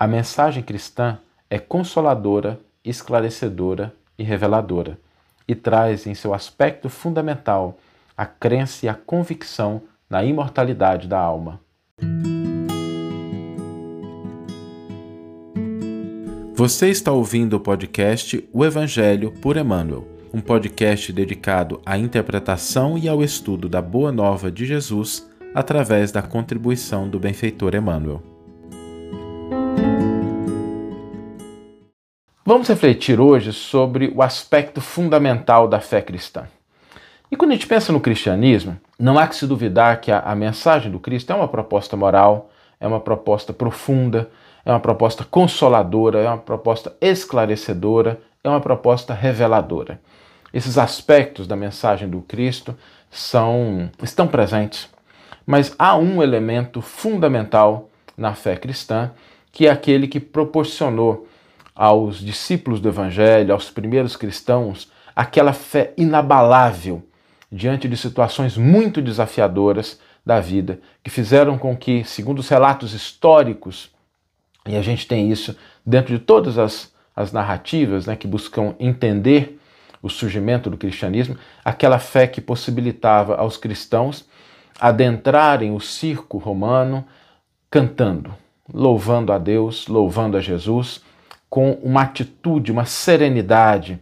A mensagem cristã é consoladora, esclarecedora e reveladora, e traz em seu aspecto fundamental a crença e a convicção na imortalidade da alma. Você está ouvindo o podcast O Evangelho por Emmanuel, um podcast dedicado à interpretação e ao estudo da Boa Nova de Jesus através da contribuição do benfeitor Emmanuel. Vamos refletir hoje sobre o aspecto fundamental da fé cristã. E quando a gente pensa no cristianismo, não há que se duvidar que a, a, mensagem do Cristo é uma proposta moral, é uma proposta profunda, é uma proposta consoladora, é uma proposta esclarecedora, é uma proposta reveladora. Esses aspectos da mensagem do Cristo são estão presentes, mas há um elemento fundamental na fé cristã, que é aquele que proporcionou aos discípulos do Evangelho, aos primeiros cristãos, aquela fé inabalável diante de situações muito desafiadoras da vida, que fizeram com que, segundo os relatos históricos, e a gente tem isso dentro de todas as, as narrativas né, que buscam entender o surgimento do cristianismo, aquela fé que possibilitava aos cristãos adentrarem o circo romano cantando, louvando a Deus, louvando a Jesus, com uma atitude, uma serenidade,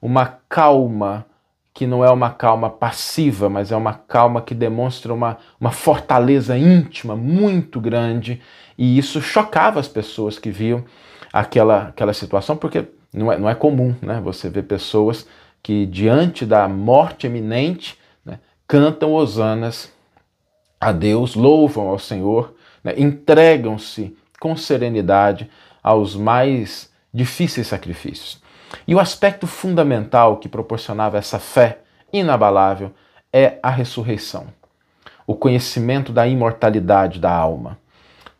uma calma que não é uma calma passiva, mas é uma calma que demonstra uma, uma fortaleza íntima muito grande. E isso chocava as pessoas que viam aquela, aquela situação, porque não é, não é comum né? você ver pessoas que, diante da morte eminente, né, cantam hosanas a Deus, louvam ao Senhor, né, entregam-se com serenidade aos mais difíceis sacrifícios. E o aspecto fundamental que proporcionava essa fé inabalável é a ressurreição, o conhecimento da imortalidade da alma,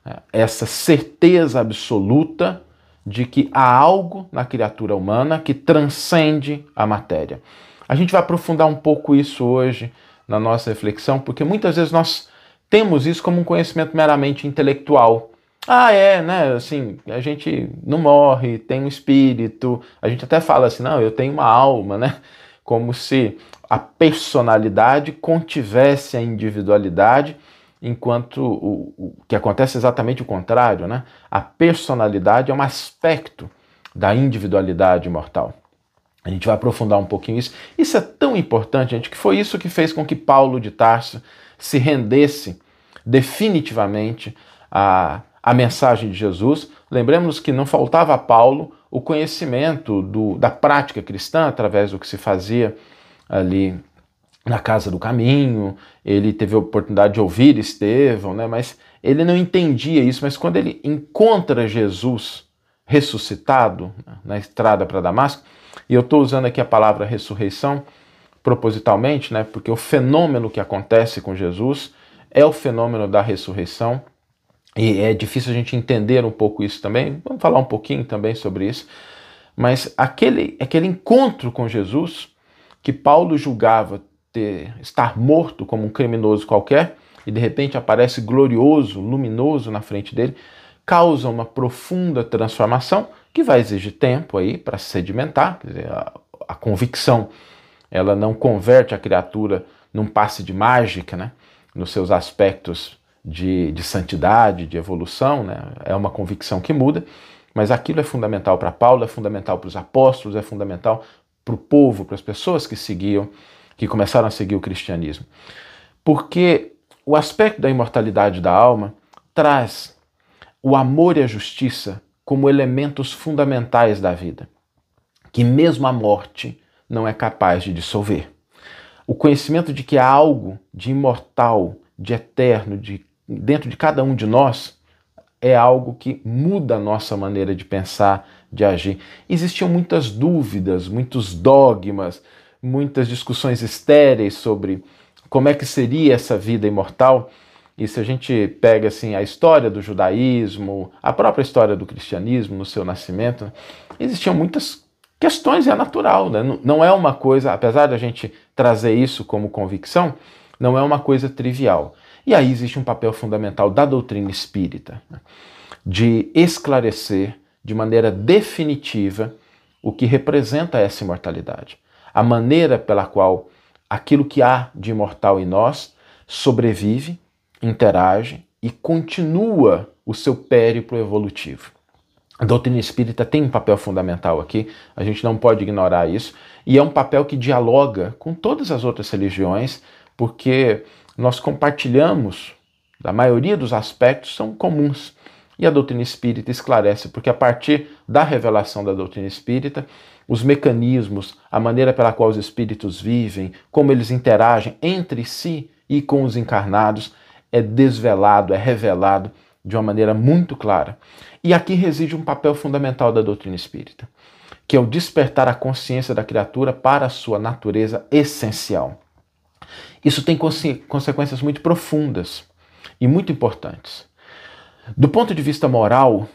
é, essa certeza absoluta de que há algo na criatura humana que transcende a matéria. A gente vai aprofundar um pouco isso hoje na nossa reflexão, porque muitas vezes nós temos isso como um conhecimento meramente intelectual. Ah, é, né? Assim, a gente não morre, tem um espírito. A gente até fala assim, não, eu tenho uma alma, né? Como se a personalidade contivesse a individualidade, enquanto o, o que acontece é exatamente o contrário, né? A personalidade é um aspecto da individualidade mortal. A gente vai aprofundar um pouquinho isso. Isso é tão importante, gente, que foi isso que fez com que Paulo de Tarso se rendesse definitivamente a a mensagem de Jesus. Lembremos que não faltava a Paulo o conhecimento do, da prática cristã através do que se fazia ali na casa do caminho. Ele teve a oportunidade de ouvir Estevão, né? mas ele não entendia isso. Mas quando ele encontra Jesus ressuscitado né, na estrada para Damasco, e eu estou usando aqui a palavra ressurreição propositalmente, né? porque o fenômeno que acontece com Jesus é o fenômeno da ressurreição e é difícil a gente entender um pouco isso também. Vamos falar um pouquinho também sobre isso. Mas aquele, aquele encontro com Jesus, que Paulo julgava ter, estar morto como um criminoso qualquer, e de repente aparece glorioso, luminoso na frente dele, causa uma profunda transformação que vai exigir tempo aí para sedimentar. Quer dizer, a, a convicção ela não converte a criatura num passe de mágica, né? nos seus aspectos de, de santidade, de evolução, né? é uma convicção que muda, mas aquilo é fundamental para Paulo, é fundamental para os apóstolos, é fundamental para o povo, para as pessoas que seguiam, que começaram a seguir o cristianismo. Porque o aspecto da imortalidade da alma traz o amor e a justiça como elementos fundamentais da vida, que mesmo a morte não é capaz de dissolver. O conhecimento de que há algo de imortal, de eterno, de dentro de cada um de nós é algo que muda a nossa maneira de pensar, de agir. Existiam muitas dúvidas, muitos dogmas, muitas discussões estéreis sobre como é que seria essa vida imortal. E se a gente pega assim a história do judaísmo, a própria história do cristianismo no seu nascimento, existiam muitas questões é natural, né? não é uma coisa, apesar da gente trazer isso como convicção, não é uma coisa trivial. E aí existe um papel fundamental da doutrina espírita né, de esclarecer de maneira definitiva o que representa essa imortalidade, a maneira pela qual aquilo que há de imortal em nós sobrevive, interage e continua o seu périplo evolutivo. A doutrina espírita tem um papel fundamental aqui, a gente não pode ignorar isso, e é um papel que dialoga com todas as outras religiões, porque nós compartilhamos, da maioria dos aspectos são comuns. E a doutrina espírita esclarece, porque a partir da revelação da doutrina espírita, os mecanismos, a maneira pela qual os espíritos vivem, como eles interagem entre si e com os encarnados, é desvelado, é revelado de uma maneira muito clara. E aqui reside um papel fundamental da doutrina espírita, que é o despertar a consciência da criatura para a sua natureza essencial. Isso tem consequências muito profundas e muito importantes. Do ponto de vista moral,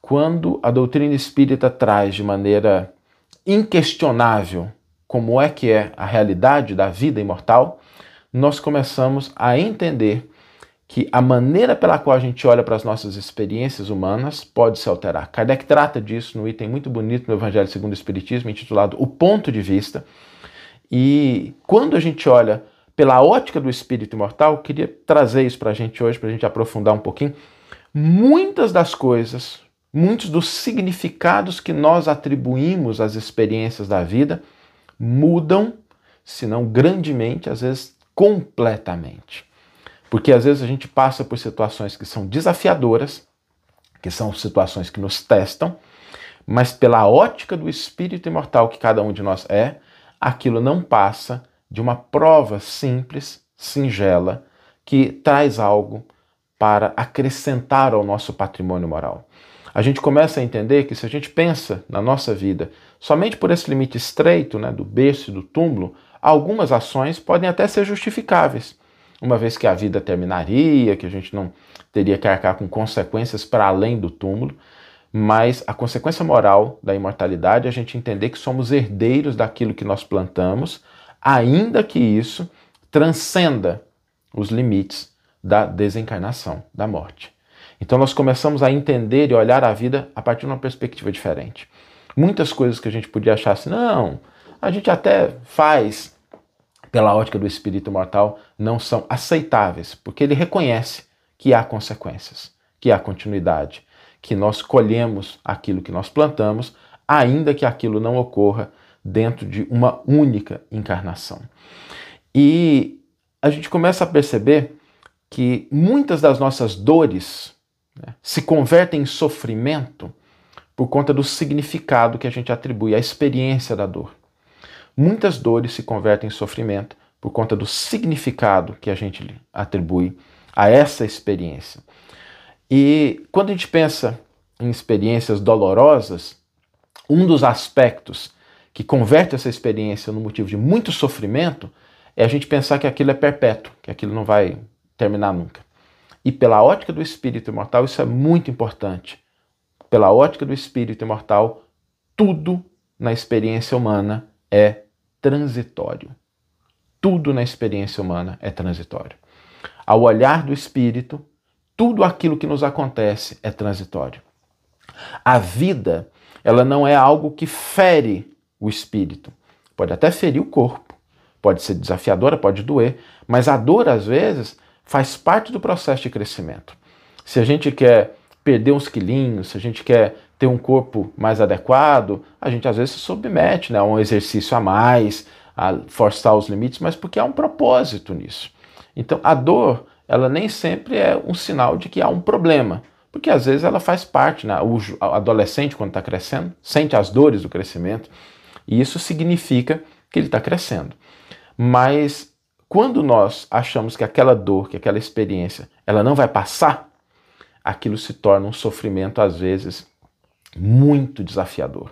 quando a doutrina espírita traz de maneira inquestionável como é que é a realidade da vida imortal, nós começamos a entender que a maneira pela qual a gente olha para as nossas experiências humanas pode se alterar. Kardec trata disso no item muito bonito no Evangelho segundo o Espiritismo, intitulado O Ponto de Vista. E quando a gente olha pela ótica do espírito imortal, queria trazer isso para a gente hoje, para a gente aprofundar um pouquinho. Muitas das coisas, muitos dos significados que nós atribuímos às experiências da vida mudam, se não grandemente, às vezes completamente. Porque às vezes a gente passa por situações que são desafiadoras, que são situações que nos testam, mas pela ótica do espírito imortal que cada um de nós é, aquilo não passa de uma prova simples, singela, que traz algo para acrescentar ao nosso patrimônio moral. A gente começa a entender que se a gente pensa na nossa vida somente por esse limite estreito né, do berço e do túmulo, algumas ações podem até ser justificáveis, uma vez que a vida terminaria, que a gente não teria que arcar com consequências para além do túmulo, mas a consequência moral da imortalidade é a gente entender que somos herdeiros daquilo que nós plantamos, ainda que isso transcenda os limites da desencarnação, da morte. Então nós começamos a entender e olhar a vida a partir de uma perspectiva diferente. Muitas coisas que a gente podia achar assim, não, a gente até faz pela ótica do espírito mortal, não são aceitáveis, porque ele reconhece que há consequências, que há continuidade, que nós colhemos aquilo que nós plantamos, ainda que aquilo não ocorra dentro de uma única encarnação. E a gente começa a perceber que muitas das nossas dores né, se convertem em sofrimento por conta do significado que a gente atribui à experiência da dor. Muitas dores se convertem em sofrimento por conta do significado que a gente atribui a essa experiência. E quando a gente pensa em experiências dolorosas, um dos aspectos que converte essa experiência no motivo de muito sofrimento é a gente pensar que aquilo é perpétuo, que aquilo não vai terminar nunca. E pela ótica do espírito imortal, isso é muito importante. Pela ótica do espírito imortal, tudo na experiência humana é transitório. Tudo na experiência humana é transitório. Ao olhar do espírito, tudo aquilo que nos acontece é transitório. A vida, ela não é algo que fere o espírito. Pode até ferir o corpo, pode ser desafiadora, pode doer, mas a dor, às vezes, faz parte do processo de crescimento. Se a gente quer perder uns quilinhos, se a gente quer ter um corpo mais adequado, a gente às vezes se submete né, a um exercício a mais, a forçar os limites, mas porque há um propósito nisso. Então, a dor, ela nem sempre é um sinal de que há um problema, porque às vezes ela faz parte, né? o adolescente, quando está crescendo, sente as dores do crescimento, e isso significa que ele está crescendo. Mas quando nós achamos que aquela dor, que aquela experiência, ela não vai passar, aquilo se torna um sofrimento, às vezes, muito desafiador.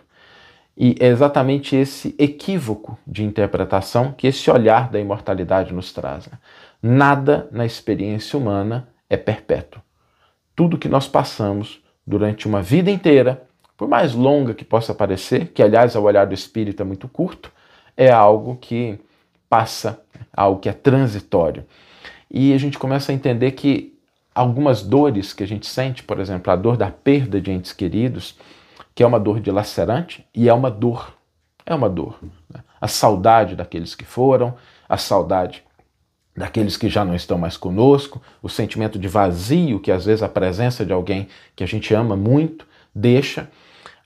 E é exatamente esse equívoco de interpretação que esse olhar da imortalidade nos traz. Né? Nada na experiência humana é perpétuo. Tudo que nós passamos durante uma vida inteira, por mais longa que possa parecer, que aliás ao olhar do espírito é muito curto, é algo que passa, algo que é transitório. e a gente começa a entender que algumas dores que a gente sente, por exemplo, a dor da perda de entes queridos, que é uma dor dilacerante e é uma dor, é uma dor. Né? A saudade daqueles que foram, a saudade daqueles que já não estão mais conosco, o sentimento de vazio que às vezes a presença de alguém que a gente ama muito deixa,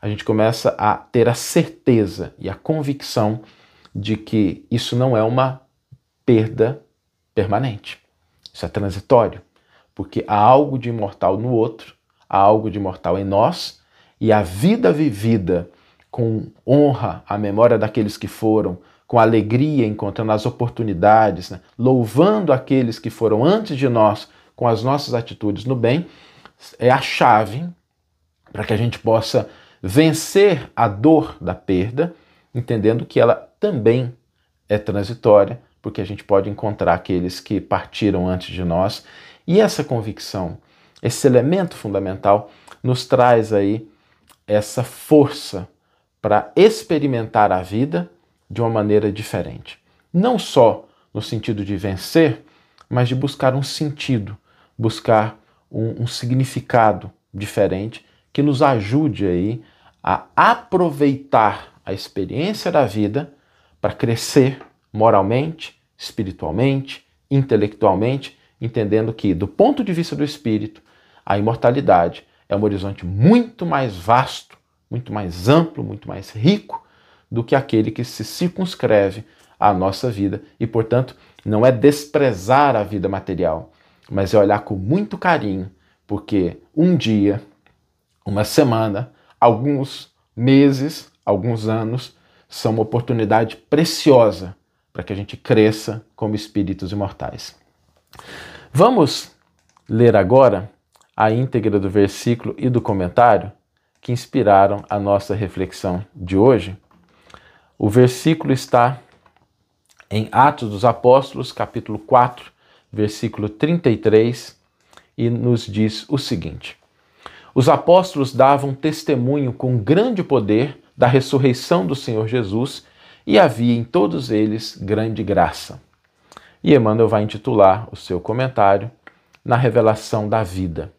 a gente começa a ter a certeza e a convicção de que isso não é uma perda permanente. Isso é transitório, porque há algo de imortal no outro, há algo de imortal em nós, e a vida vivida com honra à memória daqueles que foram, com alegria, encontrando as oportunidades, né? louvando aqueles que foram antes de nós com as nossas atitudes no bem, é a chave para que a gente possa vencer a dor da perda, entendendo que ela também é transitória, porque a gente pode encontrar aqueles que partiram antes de nós. E essa convicção, esse elemento fundamental, nos traz aí essa força para experimentar a vida de uma maneira diferente. Não só no sentido de vencer, mas de buscar um sentido, buscar um, um significado diferente que nos ajude aí a aproveitar a experiência da vida para crescer moralmente, espiritualmente, intelectualmente, entendendo que, do ponto de vista do espírito, a imortalidade é um horizonte muito mais vasto, muito mais amplo, muito mais rico do que aquele que se circunscreve à nossa vida. E, portanto, não é desprezar a vida material, mas é olhar com muito carinho, porque um dia, uma semana, alguns meses, alguns anos são uma oportunidade preciosa para que a gente cresça como espíritos imortais. Vamos ler agora a íntegra do versículo e do comentário que inspiraram a nossa reflexão de hoje. O versículo está em Atos dos Apóstolos, capítulo 4, versículo 33, e nos diz o seguinte: Os apóstolos davam testemunho com grande poder da ressurreição do Senhor Jesus e havia em todos eles grande graça. E Emmanuel vai intitular o seu comentário Na Revelação da Vida.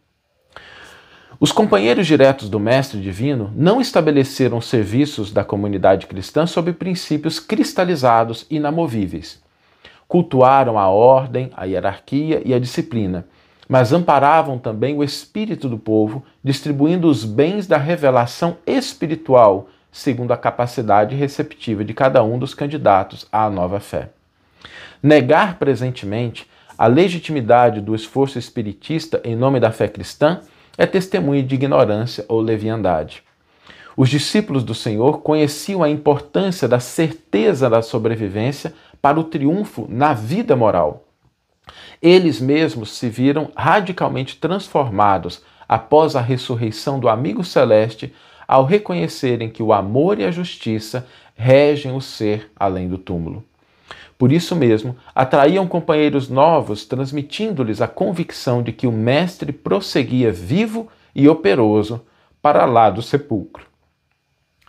Os companheiros diretos do Mestre Divino não estabeleceram serviços da comunidade cristã sob princípios cristalizados e inamovíveis. Cultuaram a ordem, a hierarquia e a disciplina, mas amparavam também o espírito do povo, distribuindo os bens da revelação espiritual, segundo a capacidade receptiva de cada um dos candidatos à nova fé. Negar presentemente a legitimidade do esforço espiritista em nome da fé cristã é testemunho de ignorância ou leviandade. Os discípulos do Senhor conheciam a importância da certeza da sobrevivência para o triunfo na vida moral. Eles mesmos se viram radicalmente transformados após a ressurreição do amigo celeste ao reconhecerem que o amor e a justiça regem o ser além do túmulo. Por isso mesmo, atraíam companheiros novos, transmitindo-lhes a convicção de que o Mestre prosseguia vivo e operoso para lá do sepulcro.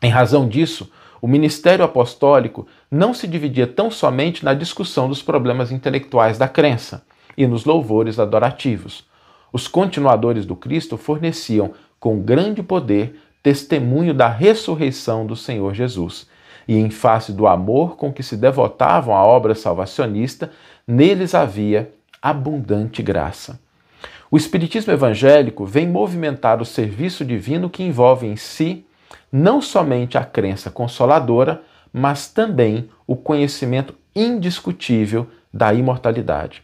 Em razão disso, o ministério apostólico não se dividia tão somente na discussão dos problemas intelectuais da crença e nos louvores adorativos. Os continuadores do Cristo forneciam, com grande poder, testemunho da ressurreição do Senhor Jesus e em face do amor com que se devotavam à obra salvacionista, neles havia abundante graça. O Espiritismo evangélico vem movimentar o serviço divino que envolve em si não somente a crença consoladora, mas também o conhecimento indiscutível da imortalidade.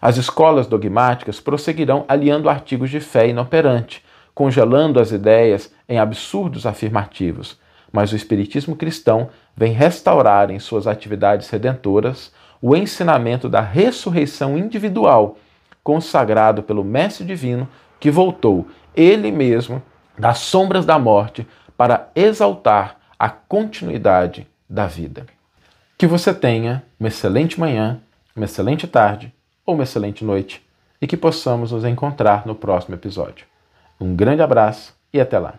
As escolas dogmáticas prosseguirão aliando artigos de fé inoperante, congelando as ideias em absurdos afirmativos, mas o Espiritismo cristão vem restaurar em suas atividades redentoras o ensinamento da ressurreição individual, consagrado pelo Mestre Divino, que voltou, ele mesmo, das sombras da morte para exaltar a continuidade da vida. Que você tenha uma excelente manhã, uma excelente tarde ou uma excelente noite e que possamos nos encontrar no próximo episódio. Um grande abraço e até lá!